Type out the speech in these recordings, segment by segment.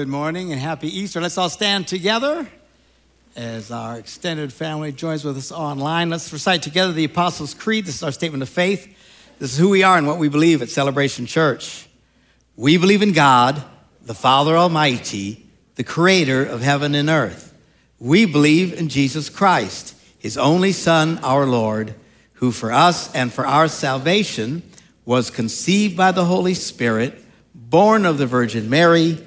Good morning and happy Easter. Let's all stand together as our extended family joins with us online. Let's recite together the Apostles' Creed. This is our statement of faith. This is who we are and what we believe at Celebration Church. We believe in God, the Father Almighty, the creator of heaven and earth. We believe in Jesus Christ, his only Son, our Lord, who for us and for our salvation was conceived by the Holy Spirit, born of the Virgin Mary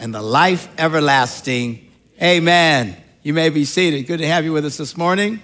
and the life everlasting. Amen. You may be seated. Good to have you with us this morning.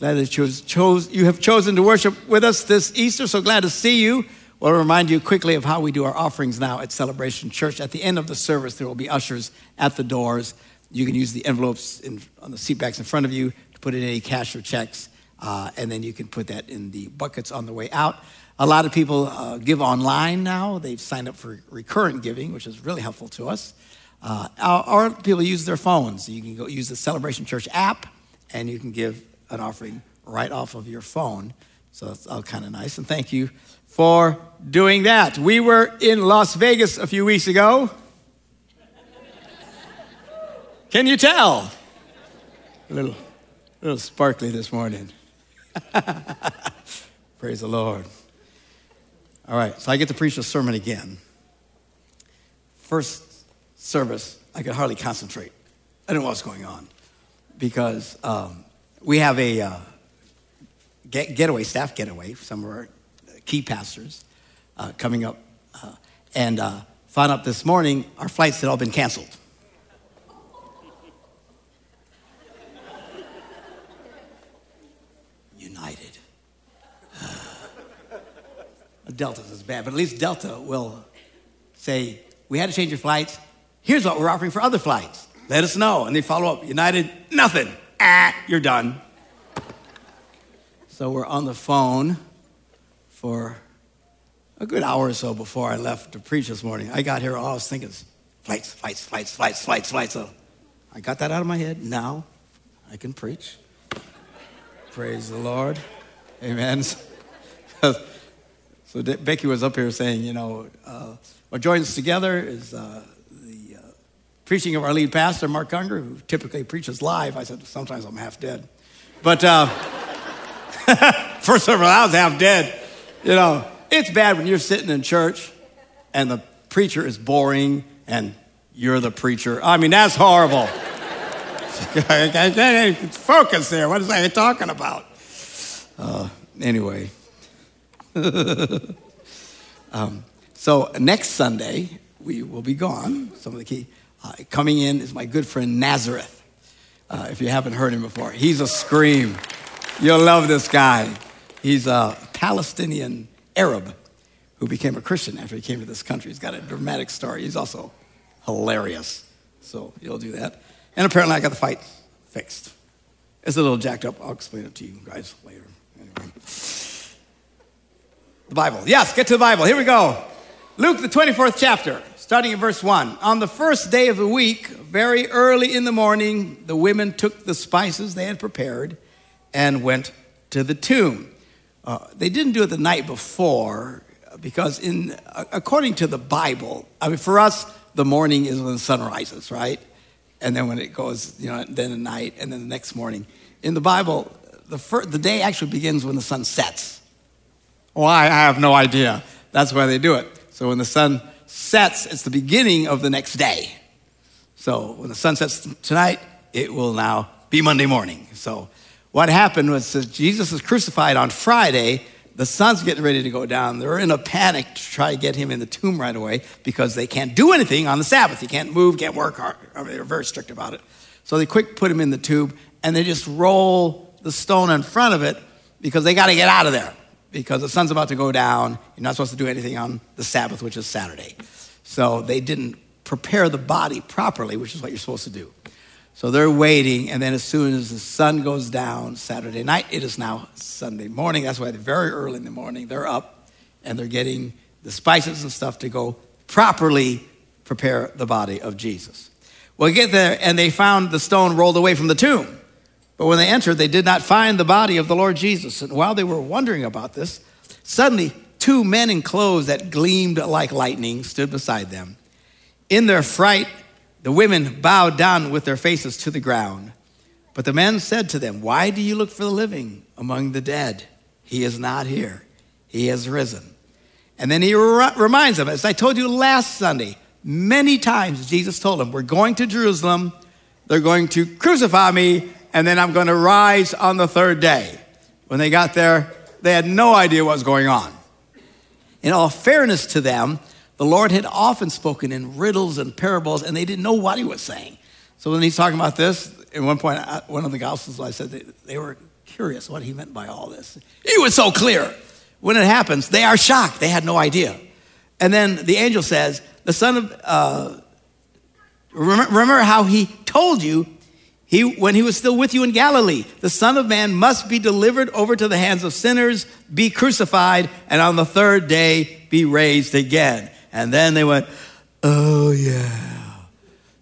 Glad that you, chose, you have chosen to worship with us this Easter. So glad to see you. Well, remind you quickly of how we do our offerings now at Celebration Church. At the end of the service, there will be ushers at the doors. You can use the envelopes in, on the seat backs in front of you to put in any cash or checks, uh, and then you can put that in the buckets on the way out. A lot of people uh, give online now. They've signed up for recurrent giving, which is really helpful to us. Uh, people use their phones. You can go use the Celebration Church app, and you can give an offering right off of your phone. So that's all kind of nice. And thank you for doing that. We were in Las Vegas a few weeks ago. Can you tell? A little, a little sparkly this morning. Praise the Lord. All right, so I get to preach a sermon again. First service, I could hardly concentrate. I didn't know what was going on because um, we have a uh, get, getaway, staff getaway, some of our key pastors uh, coming up. Uh, and uh, found out this morning our flights had all been canceled. Delta's is bad, but at least Delta will say, We had to change your flights. Here's what we're offering for other flights. Let us know. And they follow up. United, nothing. Ah, you're done. So we're on the phone for a good hour or so before I left to preach this morning. I got here, all I was thinking flights, flights, flights, flights, flights, flights. So I got that out of my head. Now I can preach. Praise the Lord. Amen. So Becky was up here saying, you know, uh, what joins us together is uh, the uh, preaching of our lead pastor, Mark Unger, who typically preaches live. I said, sometimes I'm half dead. But for several hours, half dead. You know, it's bad when you're sitting in church and the preacher is boring and you're the preacher. I mean, that's horrible. Focus there. What is I talking about? Uh, anyway. um, so next Sunday, we will be gone. Some of the key. Uh, coming in is my good friend Nazareth. Uh, if you haven't heard him before, he's a scream. You'll love this guy. He's a Palestinian Arab who became a Christian after he came to this country. He's got a dramatic story. He's also hilarious. So you'll do that. And apparently, I got the fight fixed. It's a little jacked up. I'll explain it to you guys later. Anyway. The Bible. Yes, get to the Bible. Here we go. Luke, the 24th chapter, starting in verse 1. On the first day of the week, very early in the morning, the women took the spices they had prepared and went to the tomb. Uh, they didn't do it the night before because, in according to the Bible, I mean, for us, the morning is when the sun rises, right? And then when it goes, you know, then the night, and then the next morning. In the Bible, the, first, the day actually begins when the sun sets. Oh, why? I have no idea. That's why they do it. So when the sun sets, it's the beginning of the next day. So when the sun sets tonight, it will now be Monday morning. So what happened was that Jesus is crucified on Friday. The sun's getting ready to go down. They're in a panic to try to get him in the tomb right away because they can't do anything on the Sabbath. He can't move, can't work. Hard. They're very strict about it. So they quick put him in the tube and they just roll the stone in front of it because they got to get out of there because the sun's about to go down. You're not supposed to do anything on the Sabbath, which is Saturday. So they didn't prepare the body properly, which is what you're supposed to do. So they're waiting, and then as soon as the sun goes down Saturday night, it is now Sunday morning. That's why they're very early in the morning. They're up and they're getting the spices and stuff to go properly prepare the body of Jesus. Well, we get there, and they found the stone rolled away from the tomb. But when they entered, they did not find the body of the Lord Jesus. And while they were wondering about this, suddenly two men in clothes that gleamed like lightning stood beside them. In their fright, the women bowed down with their faces to the ground. But the men said to them, Why do you look for the living among the dead? He is not here, he has risen. And then he reminds them, as I told you last Sunday, many times Jesus told them, We're going to Jerusalem, they're going to crucify me, and then I'm going to rise on the third day. When they got there, they had no idea what was going on. In all fairness to them, the Lord had often spoken in riddles and parables, and they didn't know what he was saying. So when he's talking about this, at one point, one of the Gospels, I said they, they were curious what he meant by all this. He was so clear. When it happens, they are shocked. They had no idea. And then the angel says, The son of, uh, remember how he told you he, when he was still with you in Galilee, the Son of Man must be delivered over to the hands of sinners, be crucified, and on the third day be raised again. And then they went, oh, yeah.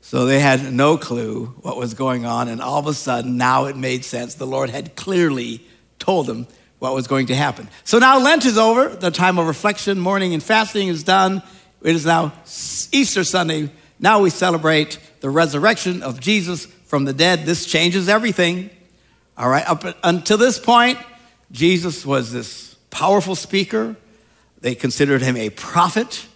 So they had no clue what was going on. And all of a sudden, now it made sense. The Lord had clearly told them what was going to happen. So now Lent is over. The time of reflection, mourning, and fasting is done. It is now Easter Sunday. Now we celebrate the resurrection of Jesus from the dead. This changes everything. All right. Up until this point, Jesus was this powerful speaker. They considered him a prophet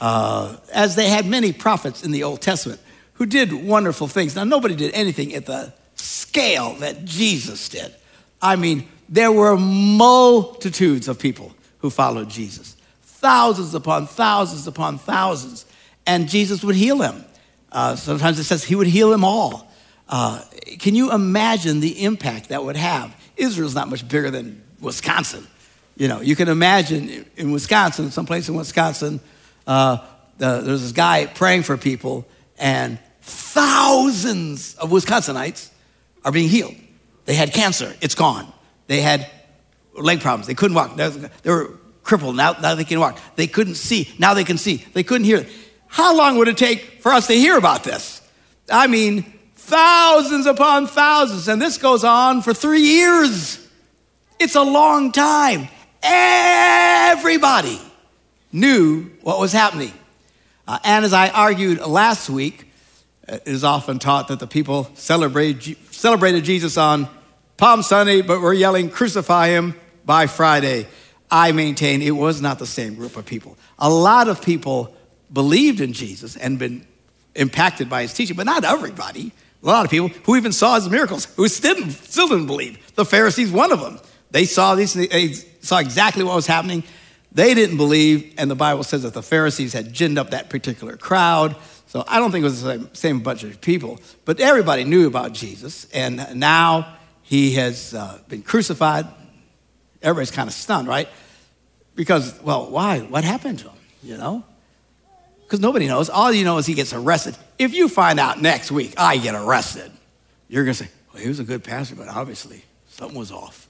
uh, as they had many prophets in the Old Testament who did wonderful things. Now, nobody did anything at the scale that Jesus did. I mean, there were multitudes of people who followed Jesus, thousands upon thousands upon thousands, and Jesus would heal them. Uh, sometimes it says he would heal them all. Uh, can you imagine the impact that would have? Israel's not much bigger than Wisconsin. You know, you can imagine in Wisconsin, someplace in Wisconsin, uh, the, there's this guy praying for people, and thousands of Wisconsinites are being healed. They had cancer, it's gone. They had leg problems, they couldn't walk. They were crippled, now, now they can walk. They couldn't see, now they can see. They couldn't hear. How long would it take for us to hear about this? I mean, thousands upon thousands, and this goes on for three years. It's a long time. Everybody knew what was happening. Uh, and as I argued last week, uh, it is often taught that the people celebrate, celebrated Jesus on Palm Sunday, but were yelling, Crucify him by Friday. I maintain it was not the same group of people. A lot of people believed in Jesus and been impacted by his teaching, but not everybody. A lot of people who even saw his miracles, who still didn't, still didn't believe. The Pharisees, one of them. They saw these, they saw exactly what was happening. They didn't believe, and the Bible says that the Pharisees had ginned up that particular crowd. So I don't think it was the same, same bunch of people, but everybody knew about Jesus, and now he has uh, been crucified. Everybody's kind of stunned, right? Because, well, why? What happened to him? You know? Because nobody knows. All you know is he gets arrested. If you find out next week I get arrested, you're going to say, well, he was a good pastor, but obviously something was off.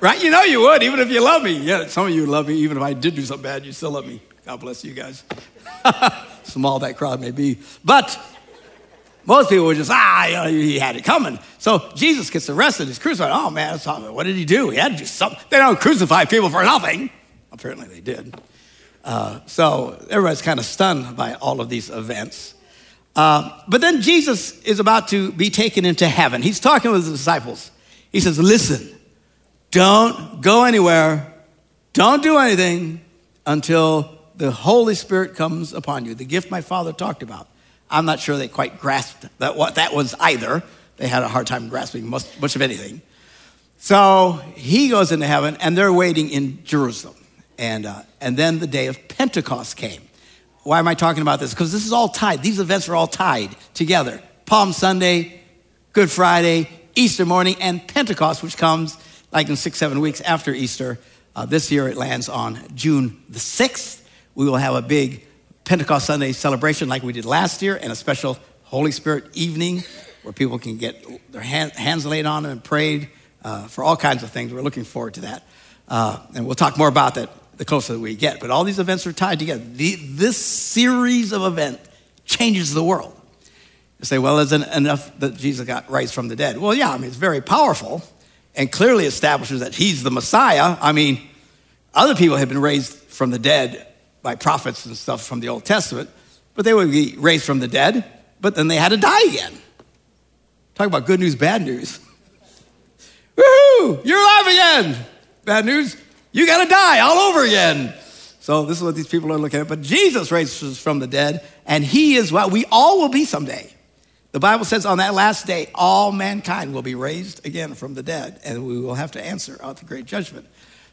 Right? You know you would, even if you love me. Yeah, some of you would love me, even if I did do something bad, you still love me. God bless you guys. Small that crowd may be. But most people would just, ah, he had it coming. So Jesus gets arrested, he's crucified. Oh man, what did he do? He had to do something. They don't crucify people for nothing. Apparently they did. Uh, so everybody's kind of stunned by all of these events. Uh, but then Jesus is about to be taken into heaven. He's talking with his disciples. He says, Listen, don't go anywhere. Don't do anything until the Holy Spirit comes upon you, the gift my father talked about. I'm not sure they quite grasped that what that was either. They had a hard time grasping much, much of anything. So he goes into heaven, and they're waiting in Jerusalem. And, uh, and then the day of Pentecost came. Why am I talking about this? Because this is all tied. These events are all tied together. Palm Sunday, Good Friday, Easter morning, and Pentecost, which comes like in six, seven weeks after Easter. Uh, this year it lands on June the 6th. We will have a big Pentecost Sunday celebration like we did last year, and a special Holy Spirit evening where people can get their hand, hands laid on them and prayed uh, for all kinds of things. We're looking forward to that. Uh, and we'll talk more about that the closer that we get. But all these events are tied together. The, this series of events changes the world. You say, well, isn't enough that Jesus got raised from the dead? Well, yeah, I mean, it's very powerful and clearly establishes that he's the Messiah. I mean, other people have been raised from the dead by prophets and stuff from the Old Testament, but they would be raised from the dead, but then they had to die again. Talk about good news, bad news. Woohoo! You're alive again. Bad news, you got to die all over again. So this is what these people are looking at. But Jesus raises from the dead, and he is what we all will be someday. The Bible says on that last day, all mankind will be raised again from the dead, and we will have to answer at the great judgment.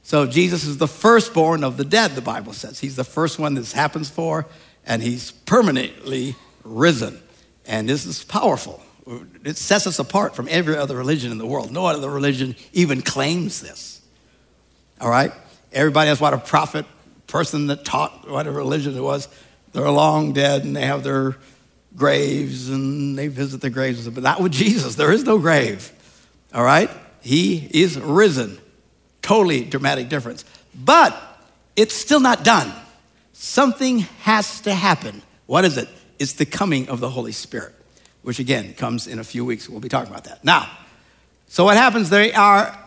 So Jesus is the firstborn of the dead, the Bible says. He's the first one this happens for, and he's permanently risen. And this is powerful. It sets us apart from every other religion in the world. No other religion even claims this. All right? Everybody has what a prophet, person that taught whatever religion it was, they're long dead and they have their graves and they visit the graves. But not with Jesus. There is no grave. All right? He is risen. Totally dramatic difference. But it's still not done. Something has to happen. What is it? It's the coming of the Holy Spirit, which again comes in a few weeks. We'll be talking about that. Now, so what happens? They are,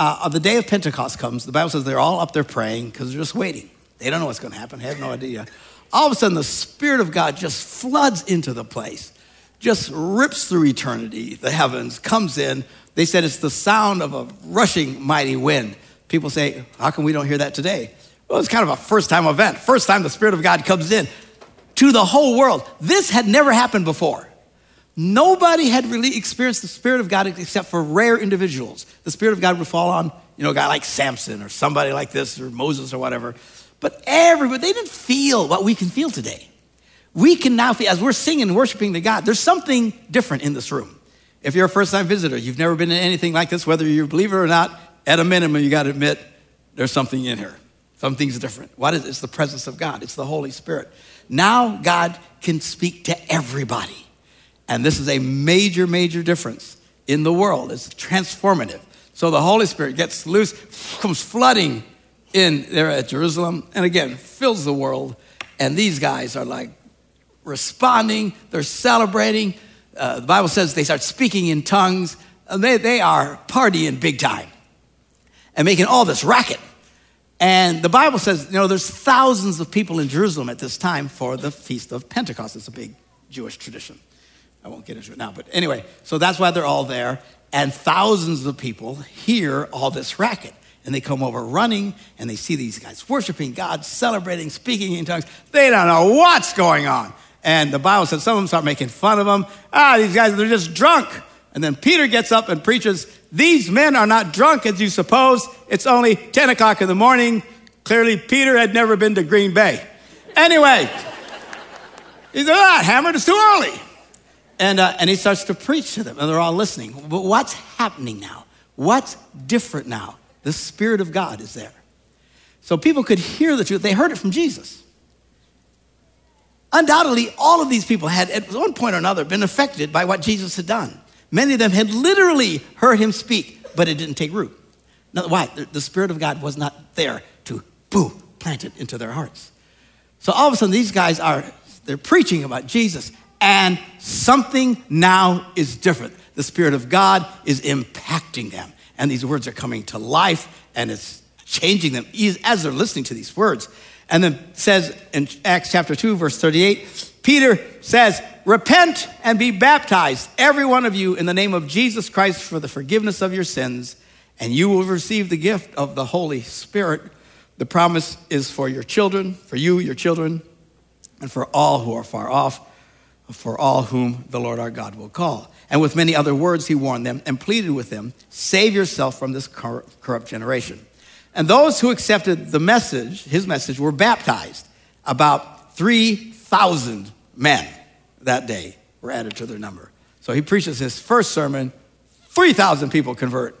uh, the day of Pentecost comes. The Bible says they're all up there praying because they're just waiting. They don't know what's going to happen, they have no idea. All of a sudden, the Spirit of God just floods into the place, just rips through eternity, the heavens, comes in. They said it's the sound of a rushing mighty wind. People say, How come we don't hear that today? Well, it's kind of a first time event. First time the Spirit of God comes in to the whole world. This had never happened before. Nobody had really experienced the Spirit of God except for rare individuals. The Spirit of God would fall on, you know, a guy like Samson or somebody like this or Moses or whatever. But everybody, they didn't feel what we can feel today. We can now feel, as we're singing and worshiping the God, there's something different in this room. If you're a first time visitor, you've never been in anything like this, whether you're a believer or not, at a minimum, you got to admit there's something in here. Something's different. What is it? It's the presence of God, it's the Holy Spirit. Now, God can speak to everybody. And this is a major, major difference in the world. It's transformative. So the Holy Spirit gets loose, comes flooding in there at Jerusalem, and again, fills the world. And these guys are like responding, they're celebrating. Uh, the Bible says they start speaking in tongues. And they, they are partying big time and making all this racket. And the Bible says, you know, there's thousands of people in Jerusalem at this time for the Feast of Pentecost. It's a big Jewish tradition. I won't get into it now, but anyway, so that's why they're all there. And thousands of people hear all this racket and they come over running and they see these guys worshiping God, celebrating, speaking in tongues. They don't know what's going on. And the Bible says some of them start making fun of them. Ah, these guys, they're just drunk. And then Peter gets up and preaches, These men are not drunk as you suppose. It's only 10 o'clock in the morning. Clearly, Peter had never been to Green Bay. Anyway, he's not hammered, it's too early. And, uh, and he starts to preach to them, and they're all listening. But what's happening now? What's different now? The Spirit of God is there. So people could hear the truth. They heard it from Jesus. Undoubtedly, all of these people had, at one point or another, been affected by what Jesus had done. Many of them had literally heard him speak, but it didn't take root. Now, why? The Spirit of God was not there to, boo, plant it into their hearts. So all of a sudden, these guys are, they're preaching about Jesus, and something now is different. The Spirit of God is impacting them and these words are coming to life and it's changing them as they're listening to these words. And then says in Acts chapter 2, verse 38, Peter says, Repent and be baptized, every one of you, in the name of Jesus Christ for the forgiveness of your sins, and you will receive the gift of the Holy Spirit. The promise is for your children, for you, your children, and for all who are far off, for all whom the Lord our God will call. And with many other words, he warned them and pleaded with them save yourself from this corrupt generation. And those who accepted the message, his message, were baptized. About 3,000 men that day were added to their number. So he preaches his first sermon, 3,000 people convert.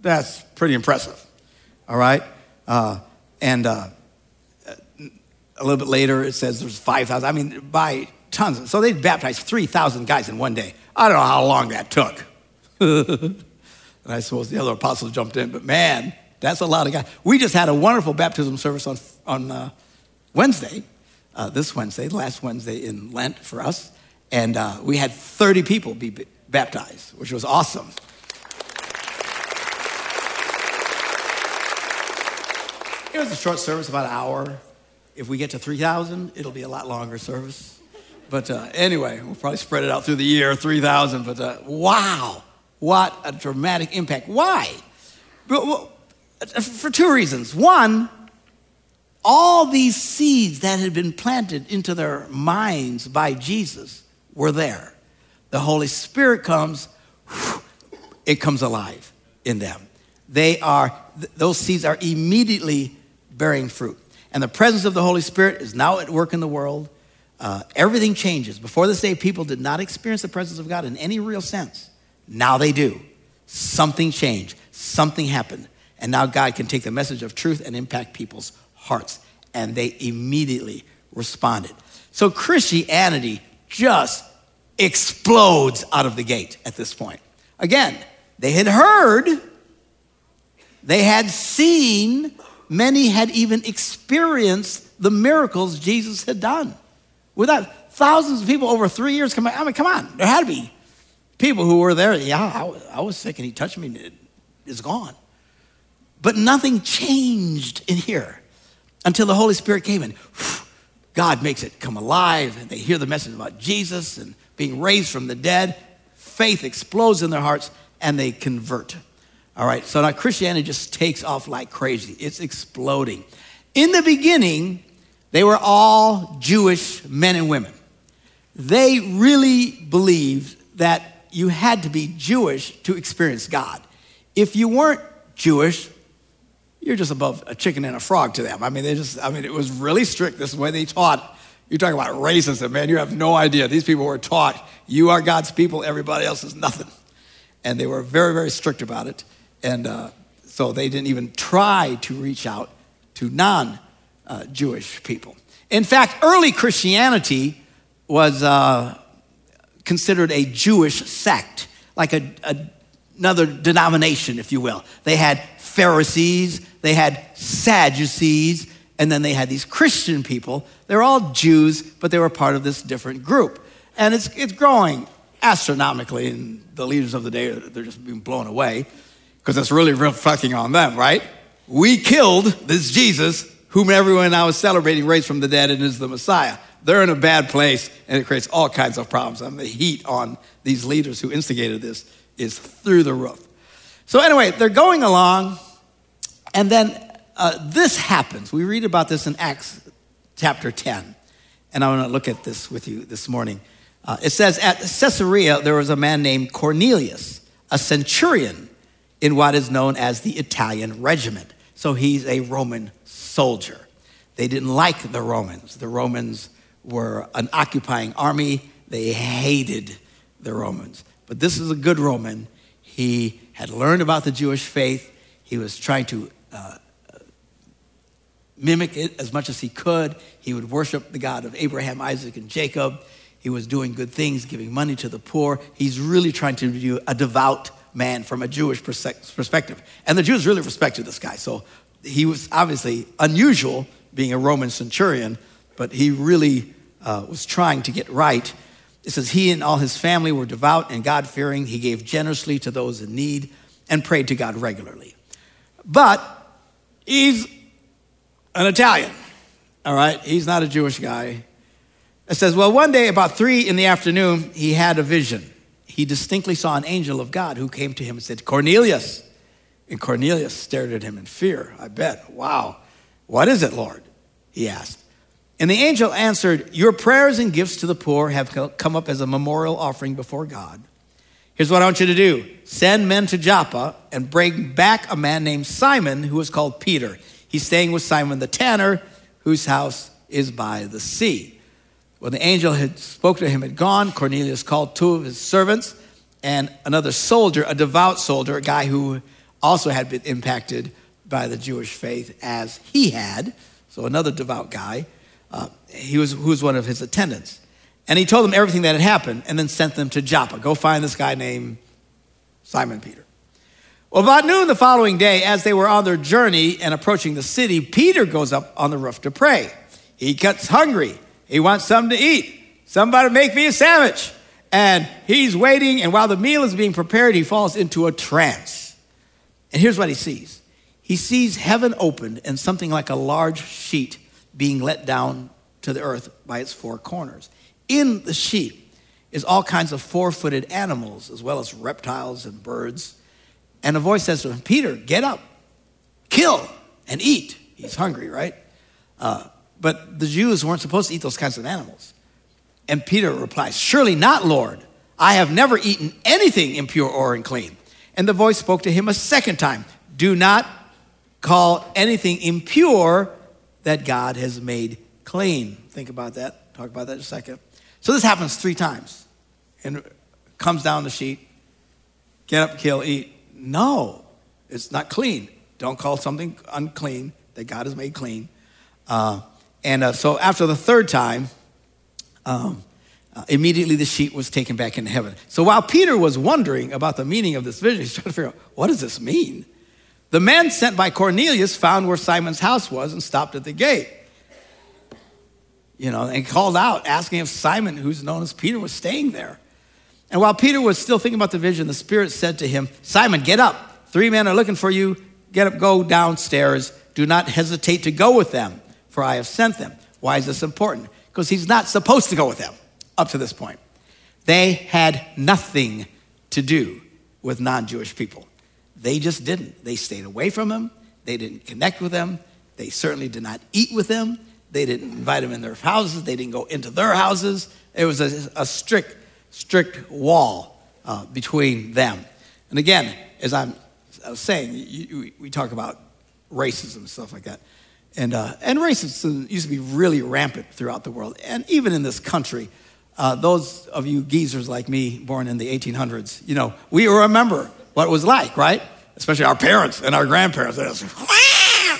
That's pretty impressive. All right? Uh, and uh, a little bit later, it says there's 5,000. I mean, by tons. So they baptized 3,000 guys in one day. I don't know how long that took. and I suppose the other apostles jumped in, but man, that's a lot of guys. We just had a wonderful baptism service on, on uh, Wednesday, uh, this Wednesday, last Wednesday in Lent for us. And uh, we had 30 people be baptized, which was awesome. It was a short service, about an hour. If we get to 3,000, it'll be a lot longer service. But uh, anyway, we'll probably spread it out through the year, 3,000. But uh, wow, what a dramatic impact. Why? Well, for two reasons. One, all these seeds that had been planted into their minds by Jesus were there. The Holy Spirit comes, it comes alive in them. They are, those seeds are immediately bearing fruit. And the presence of the Holy Spirit is now at work in the world. Uh, everything changes. Before this day, people did not experience the presence of God in any real sense. Now they do. Something changed, something happened. And now God can take the message of truth and impact people's hearts. And they immediately responded. So Christianity just explodes out of the gate at this point. Again, they had heard, they had seen, many had even experienced the miracles Jesus had done. Without thousands of people over three years coming, I mean, come on, there had to be people who were there. Yeah, I, I was sick and he touched me, it, it's gone. But nothing changed in here until the Holy Spirit came in. God makes it come alive, and they hear the message about Jesus and being raised from the dead. Faith explodes in their hearts, and they convert. All right, so now Christianity just takes off like crazy. It's exploding. In the beginning, they were all Jewish men and women. They really believed that you had to be Jewish to experience God. If you weren't Jewish, you're just above a chicken and a frog to them. I mean, they just, I mean, it was really strict. This way they taught. You're talking about racism, man. You have no idea. These people were taught, you are God's people, everybody else is nothing. And they were very, very strict about it. And uh, so they didn't even try to reach out to non uh, Jewish people. In fact, early Christianity was uh, considered a Jewish sect, like a, a, another denomination, if you will. They had Pharisees, they had Sadducees, and then they had these Christian people. They're all Jews, but they were part of this different group. And it's, it's growing astronomically, and the leaders of the day, they're just being blown away because it's really reflecting on them, right? We killed this Jesus whom everyone now is celebrating raised from the dead and is the Messiah. They're in a bad place, and it creates all kinds of problems. And the heat on these leaders who instigated this is through the roof. So, anyway, they're going along, and then uh, this happens. We read about this in Acts chapter 10, and I want to look at this with you this morning. Uh, it says, At Caesarea, there was a man named Cornelius, a centurion in what is known as the Italian regiment. So he's a Roman soldier. They didn't like the Romans. The Romans were an occupying army, they hated the Romans. But this is a good Roman. He had learned about the Jewish faith, he was trying to uh, mimic it as much as he could. He would worship the God of Abraham, Isaac, and Jacob. He was doing good things, giving money to the poor. He's really trying to be a devout man from a Jewish perspective. And the Jews really respected this guy. So he was obviously unusual being a Roman centurion, but he really uh, was trying to get right. It says, He and all his family were devout and God fearing. He gave generously to those in need and prayed to God regularly. But he's an Italian, all right? He's not a Jewish guy. It says, Well, one day about three in the afternoon, he had a vision. He distinctly saw an angel of God who came to him and said, Cornelius. And Cornelius stared at him in fear. I bet. Wow. What is it, Lord? He asked. And the angel answered, Your prayers and gifts to the poor have come up as a memorial offering before God. Here's what I want you to do send men to Joppa and bring back a man named Simon who is called Peter. He's staying with Simon the tanner, whose house is by the sea. When the angel had spoke to him had gone, Cornelius called two of his servants and another soldier, a devout soldier, a guy who also had been impacted by the Jewish faith as he had, so another devout guy. uh, he was, who was one of his attendants. And he told them everything that had happened and then sent them to Joppa. Go find this guy named Simon Peter. Well, about noon the following day, as they were on their journey and approaching the city, Peter goes up on the roof to pray. He gets hungry. He wants something to eat. Somebody make me a sandwich. And he's waiting, and while the meal is being prepared, he falls into a trance. And here's what he sees he sees heaven opened and something like a large sheet being let down to the earth by its four corners. In the sheet is all kinds of four footed animals, as well as reptiles and birds. And a voice says to him, Peter, get up, kill, and eat. He's hungry, right? Uh, but the Jews weren't supposed to eat those kinds of animals. And Peter replies, Surely not, Lord. I have never eaten anything impure or unclean. And the voice spoke to him a second time Do not call anything impure that God has made clean. Think about that. Talk about that in a second. So this happens three times. And comes down the sheet. Get up, kill, eat. No, it's not clean. Don't call something unclean that God has made clean. Uh, and uh, so after the third time, um, uh, immediately the sheet was taken back into heaven. So while Peter was wondering about the meaning of this vision, he's trying to figure out what does this mean? The man sent by Cornelius found where Simon's house was and stopped at the gate. You know, and called out, asking if Simon, who's known as Peter, was staying there. And while Peter was still thinking about the vision, the Spirit said to him, Simon, get up. Three men are looking for you. Get up, go downstairs. Do not hesitate to go with them, for I have sent them. Why is this important? Because he's not supposed to go with them up to this point. They had nothing to do with non Jewish people. They just didn't. They stayed away from them. They didn't connect with them. They certainly did not eat with them. They didn't invite them in their houses. They didn't go into their houses. It was a, a strict strict wall uh, between them. And again, as I'm, I was saying, you, we talk about racism and stuff like that. And, uh, and racism used to be really rampant throughout the world, and even in this country. Uh, those of you geezers like me, born in the 1800s, you know, we remember what it was like, right? Especially our parents and our grandparents.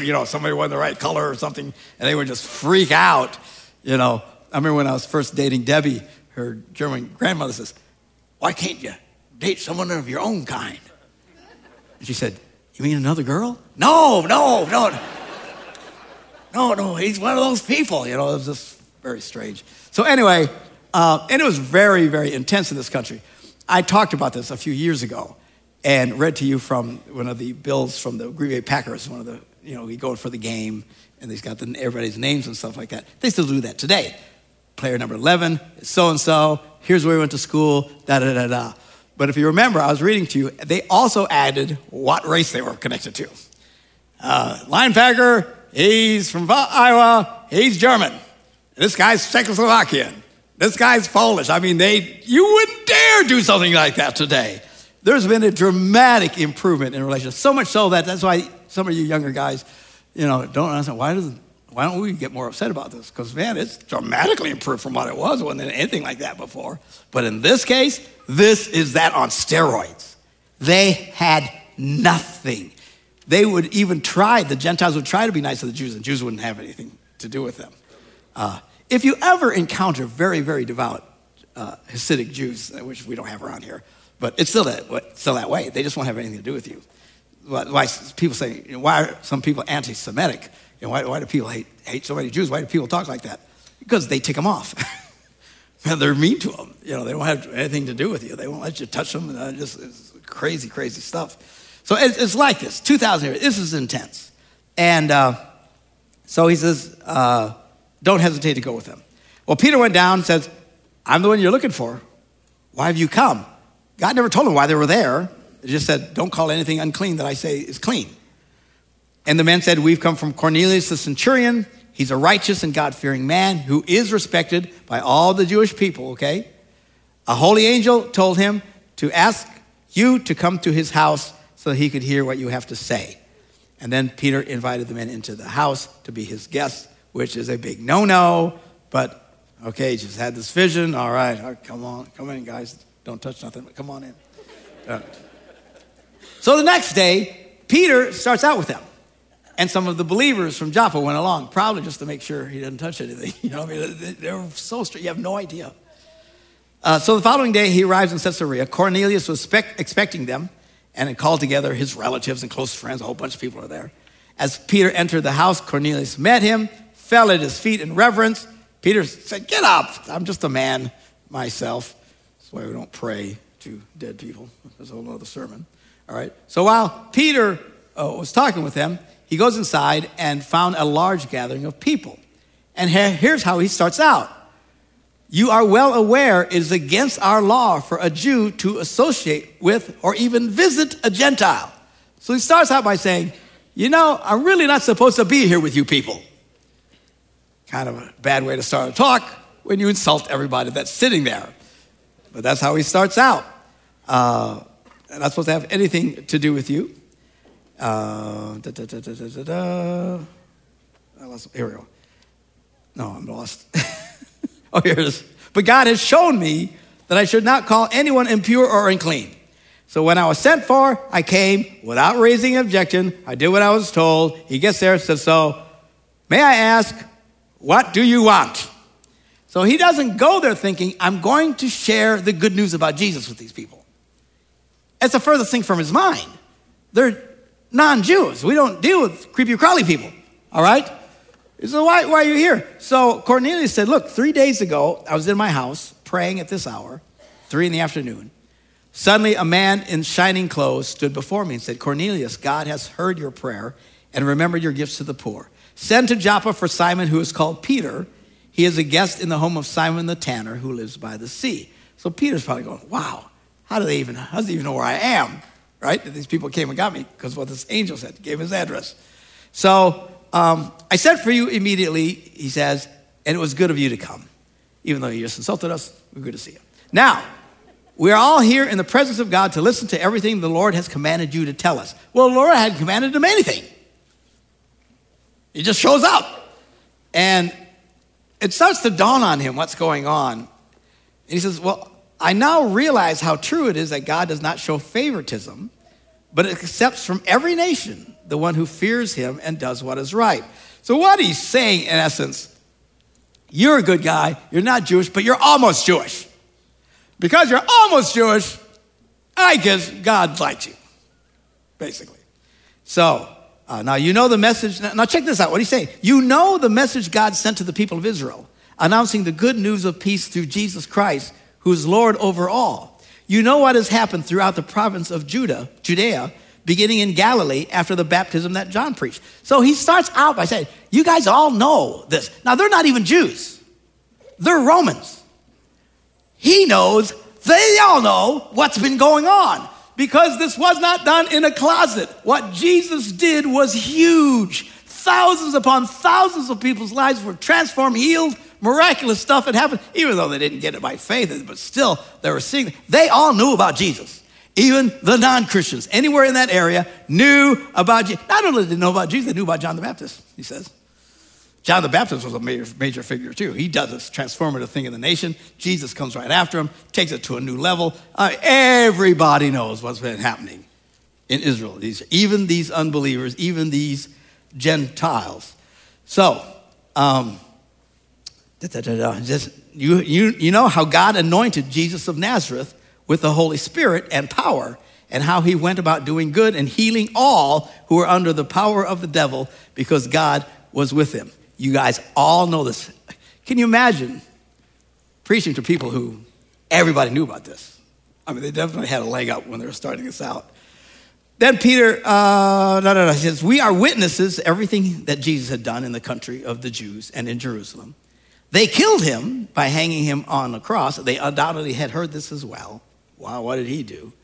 You know, somebody wasn't the right color or something, and they would just freak out. You know, I remember when I was first dating Debbie, her German grandmother says, Why can't you date someone of your own kind? And she said, You mean another girl? No, no, no. No, no, he's one of those people. You know, it was just very strange. So, anyway, uh, and it was very, very intense in this country. I talked about this a few years ago and read to you from one of the bills from the Green Bay Packers, one of the, you know, we go for the game and he's got the, everybody's names and stuff like that. They still do that today player number 11 so and so. Here's where he went to school, da da da da. But if you remember, I was reading to you, they also added what race they were connected to. Uh, linebacker, he's from Iowa, he's German. This guy's Czechoslovakian. This guy's Polish. I mean, they, you wouldn't dare do something like that today. There's been a dramatic improvement in relations. So much so that that's why some of you younger guys, you know, don't understand why doesn't why don't we get more upset about this? Because, man, it's dramatically improved from what it was. It wasn't anything like that before. But in this case, this is that on steroids. They had nothing. They would even try, the Gentiles would try to be nice to the Jews, and Jews wouldn't have anything to do with them. Uh, if you ever encounter very, very devout uh, Hasidic Jews, uh, which we don't have around here, but it's still that, still that way, they just won't have anything to do with you. Why people say, why are some people anti Semitic? You know, why, why do people hate, hate so many Jews? Why do people talk like that? Because they tick them off. They're mean to them. You know, they don't have anything to do with you. They won't let you touch them. Uh, just it's crazy, crazy stuff. So it's, it's like this. 2,000 years. This is intense. And uh, so he says, uh, don't hesitate to go with them. Well, Peter went down and says, I'm the one you're looking for. Why have you come? God never told him why they were there. He just said, don't call anything unclean that I say is clean. And the man said, We've come from Cornelius the centurion. He's a righteous and God fearing man who is respected by all the Jewish people, okay? A holy angel told him to ask you to come to his house so he could hear what you have to say. And then Peter invited the men into the house to be his guests, which is a big no no. But okay, just had this vision. All right, all right, come on, come in, guys. Don't touch nothing, but come on in. Uh, so the next day, Peter starts out with them. and some of the believers from Joppa went along, probably just to make sure he didn't touch anything. You know, I mean, they're so strict, you have no idea. Uh, so the following day, he arrives in Caesarea. Cornelius was expecting them and called together his relatives and close friends. A whole bunch of people are there. As Peter entered the house, Cornelius met him, fell at his feet in reverence. Peter said, Get up. I'm just a man myself. That's why we don't pray to dead people. There's a whole other sermon. All right. So while Peter uh, was talking with them, he goes inside and found a large gathering of people. And here's how he starts out. You are well aware it is against our law for a Jew to associate with or even visit a Gentile. So he starts out by saying, You know, I'm really not supposed to be here with you people. Kind of a bad way to start a talk when you insult everybody that's sitting there. But that's how he starts out. Uh, not supposed to have anything to do with you. Uh, I lost, here we go. No, I'm lost. oh, here it is. But God has shown me that I should not call anyone impure or unclean. So when I was sent for, I came without raising an objection. I did what I was told. He gets there says, So, may I ask, what do you want? So he doesn't go there thinking, I'm going to share the good news about Jesus with these people. It's the furthest thing from his mind. They're non Jews. We don't deal with creepy crawly people, all right? So why, why are you here? So Cornelius said, Look, three days ago, I was in my house praying at this hour, three in the afternoon. Suddenly, a man in shining clothes stood before me and said, Cornelius, God has heard your prayer and remembered your gifts to the poor. Send to Joppa for Simon, who is called Peter. He is a guest in the home of Simon the tanner, who lives by the sea. So Peter's probably going, Wow, how do they even, how does he even know where I am? Right? That these people came and got me because what this angel said, gave his address. So um, I sent for you immediately, he says, and it was good of you to come. Even though you just insulted us, we're good to see you. Now, we are all here in the presence of God to listen to everything the Lord has commanded you to tell us. Well, the Lord hadn't commanded him anything. He just shows up. And it starts to dawn on him what's going on. And he says, Well, I now realize how true it is that God does not show favoritism, but accepts from every nation the one who fears him and does what is right. So, what he's saying, in essence, you're a good guy, you're not Jewish, but you're almost Jewish. Because you're almost Jewish, I guess God likes you, basically. So, uh, now you know the message. Now, check this out. What he's saying. You know the message God sent to the people of Israel, announcing the good news of peace through Jesus Christ, who is Lord over all. You know what has happened throughout the province of Judah, Judea, beginning in Galilee after the baptism that John preached. So he starts out by saying, You guys all know this. Now, they're not even Jews, they're Romans. He knows, they all know what's been going on because this was not done in a closet. What Jesus did was huge. Thousands upon thousands of people's lives were transformed, healed, miraculous stuff had happened, even though they didn't get it by faith, but still they were seeing. They all knew about Jesus. Even the non Christians, anywhere in that area, knew about Jesus. Not only did they know about Jesus, they knew about John the Baptist, he says. John the Baptist was a major, major figure too. He does this transformative thing in the nation. Jesus comes right after him, takes it to a new level. Uh, everybody knows what's been happening in Israel. These, even these unbelievers, even these Gentiles. So, um, just, you, you, you know how God anointed Jesus of Nazareth with the Holy Spirit and power, and how he went about doing good and healing all who were under the power of the devil because God was with him. You guys all know this. Can you imagine preaching to people who everybody knew about this? I mean, they definitely had a leg up when they were starting this out. Then Peter, uh, no, no, no, says, We are witnesses everything that Jesus had done in the country of the Jews and in Jerusalem. They killed him by hanging him on the cross. They undoubtedly had heard this as well. Wow, what did he do?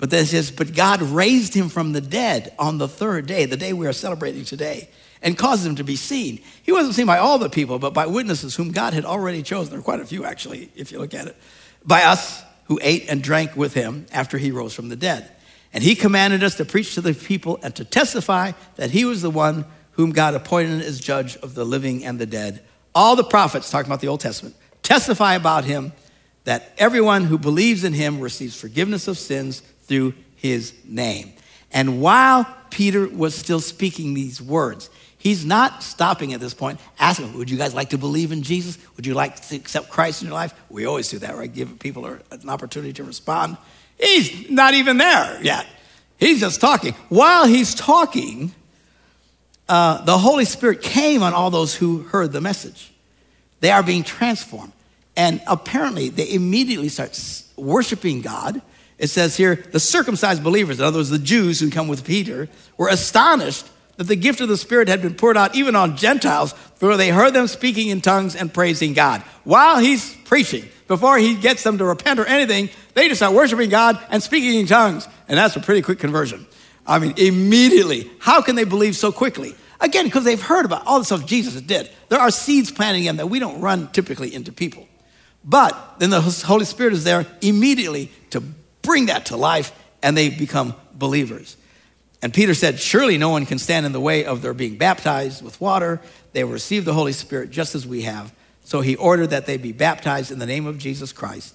But then it says, but God raised him from the dead on the third day, the day we are celebrating today, and caused him to be seen. He wasn't seen by all the people, but by witnesses whom God had already chosen. There are quite a few, actually, if you look at it. By us who ate and drank with him after he rose from the dead. And he commanded us to preach to the people and to testify that he was the one whom God appointed as judge of the living and the dead. All the prophets, talking about the Old Testament, testify about him that everyone who believes in him receives forgiveness of sins through his name. And while Peter was still speaking these words, he's not stopping at this point, asking, Would you guys like to believe in Jesus? Would you like to accept Christ in your life? We always do that, right? Give people an opportunity to respond. He's not even there yet. He's just talking. While he's talking, uh, the Holy Spirit came on all those who heard the message. They are being transformed. And apparently, they immediately start worshiping God. It says here, the circumcised believers, in other words, the Jews who come with Peter, were astonished that the gift of the Spirit had been poured out even on Gentiles, for they heard them speaking in tongues and praising God. While he's preaching, before he gets them to repent or anything, they just start worshiping God and speaking in tongues. And that's a pretty quick conversion. I mean, immediately. How can they believe so quickly? Again, because they've heard about all the stuff Jesus did. There are seeds planted in them that we don't run typically into people. But then the Holy Spirit is there immediately to bring that to life, and they become believers. And Peter said, Surely no one can stand in the way of their being baptized with water. They will receive the Holy Spirit just as we have. So he ordered that they be baptized in the name of Jesus Christ.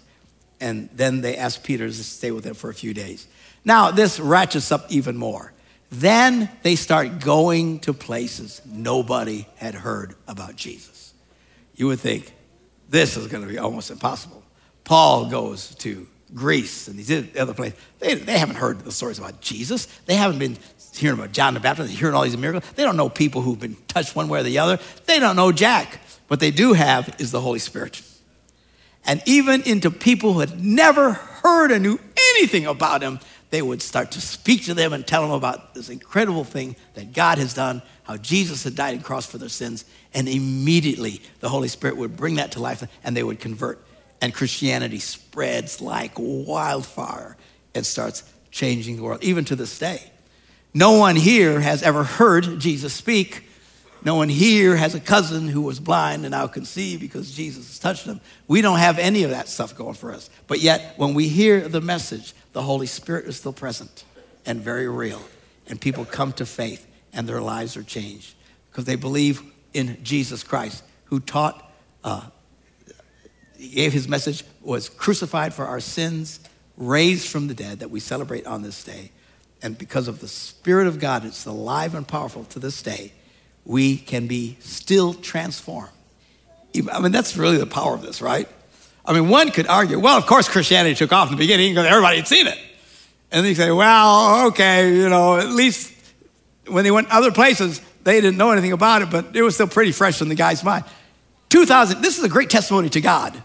And then they asked Peter to stay with them for a few days. Now, this ratchets up even more. Then they start going to places nobody had heard about Jesus. You would think, this is going to be almost impossible. Paul goes to Greece and these other places. They, they haven't heard the stories about Jesus. They haven't been hearing about John the Baptist, They're hearing all these miracles. They don't know people who've been touched one way or the other. They don't know Jack. What they do have is the Holy Spirit. And even into people who had never heard or knew anything about him, they would start to speak to them and tell them about this incredible thing that God has done, how Jesus had died and crossed for their sins. And immediately the Holy Spirit would bring that to life and they would convert. And Christianity spreads like wildfire and starts changing the world, even to this day. No one here has ever heard Jesus speak. No one here has a cousin who was blind and now can see because Jesus has touched them. We don't have any of that stuff going for us. But yet, when we hear the message, the Holy Spirit is still present and very real. And people come to faith and their lives are changed because they believe in Jesus Christ, who taught, uh, he gave his message, was crucified for our sins, raised from the dead that we celebrate on this day. And because of the Spirit of God, it's alive and powerful to this day, we can be still transformed. I mean, that's really the power of this, right? I mean, one could argue, well, of course Christianity took off in the beginning because everybody had seen it. And they say, well, okay, you know, at least when they went other places, they didn't know anything about it, but it was still pretty fresh in the guy's mind. 2000, this is a great testimony to God.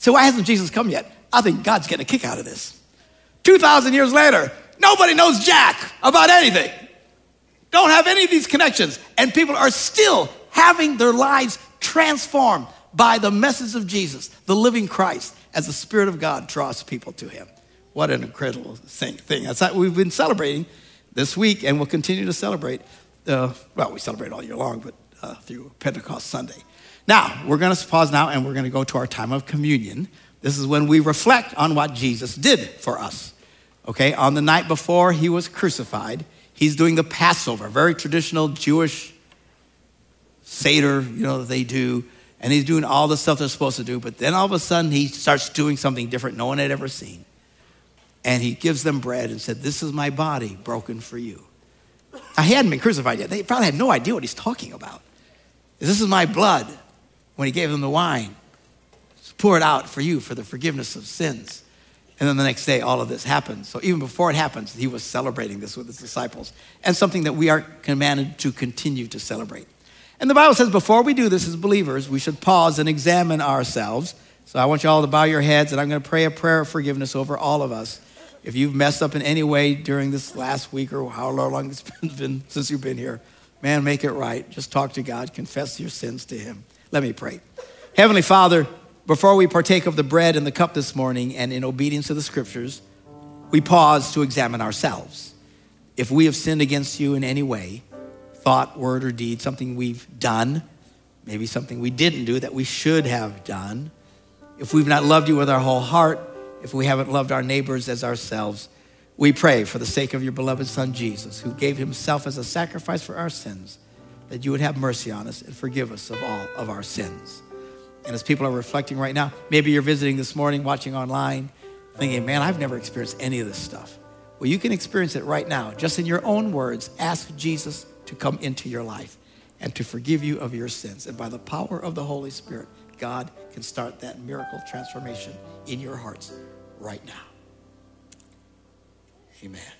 So why hasn't Jesus come yet? I think God's getting a kick out of this. 2,000 years later, nobody knows Jack about anything. Don't have any of these connections. And people are still having their lives transformed by the message of Jesus, the living Christ, as the Spirit of God draws people to Him. What an incredible thing. That's what we've been celebrating this week, and we'll continue to celebrate. Uh, well, we celebrate all year long, but uh, through Pentecost Sunday. Now, we're going to pause now and we're going to go to our time of communion. This is when we reflect on what Jesus did for us. Okay, on the night before he was crucified, he's doing the Passover, very traditional Jewish Seder, you know, that they do and he's doing all the stuff they're supposed to do. But then all of a sudden, he starts doing something different no one had ever seen. And he gives them bread and said, This is my body broken for you. Now, he hadn't been crucified yet. They probably had no idea what he's talking about. This is my blood when he gave them the wine. Pour it out for you for the forgiveness of sins. And then the next day, all of this happens. So even before it happens, he was celebrating this with his disciples, and something that we are commanded to continue to celebrate. And the Bible says before we do this as believers, we should pause and examine ourselves. So I want you all to bow your heads, and I'm going to pray a prayer of forgiveness over all of us. If you've messed up in any way during this last week or how long it's been since you've been here, man, make it right. Just talk to God, confess your sins to Him. Let me pray. Heavenly Father, before we partake of the bread and the cup this morning, and in obedience to the scriptures, we pause to examine ourselves. If we have sinned against you in any way, thought, word, or deed, something we've done, maybe something we didn't do that we should have done. If we've not loved you with our whole heart, if we haven't loved our neighbors as ourselves, we pray for the sake of your beloved Son Jesus, who gave himself as a sacrifice for our sins, that you would have mercy on us and forgive us of all of our sins. And as people are reflecting right now, maybe you're visiting this morning, watching online, thinking, man, I've never experienced any of this stuff. Well, you can experience it right now. Just in your own words, ask Jesus to come into your life and to forgive you of your sins. And by the power of the Holy Spirit, God can start that miracle transformation in your hearts right now. Amen.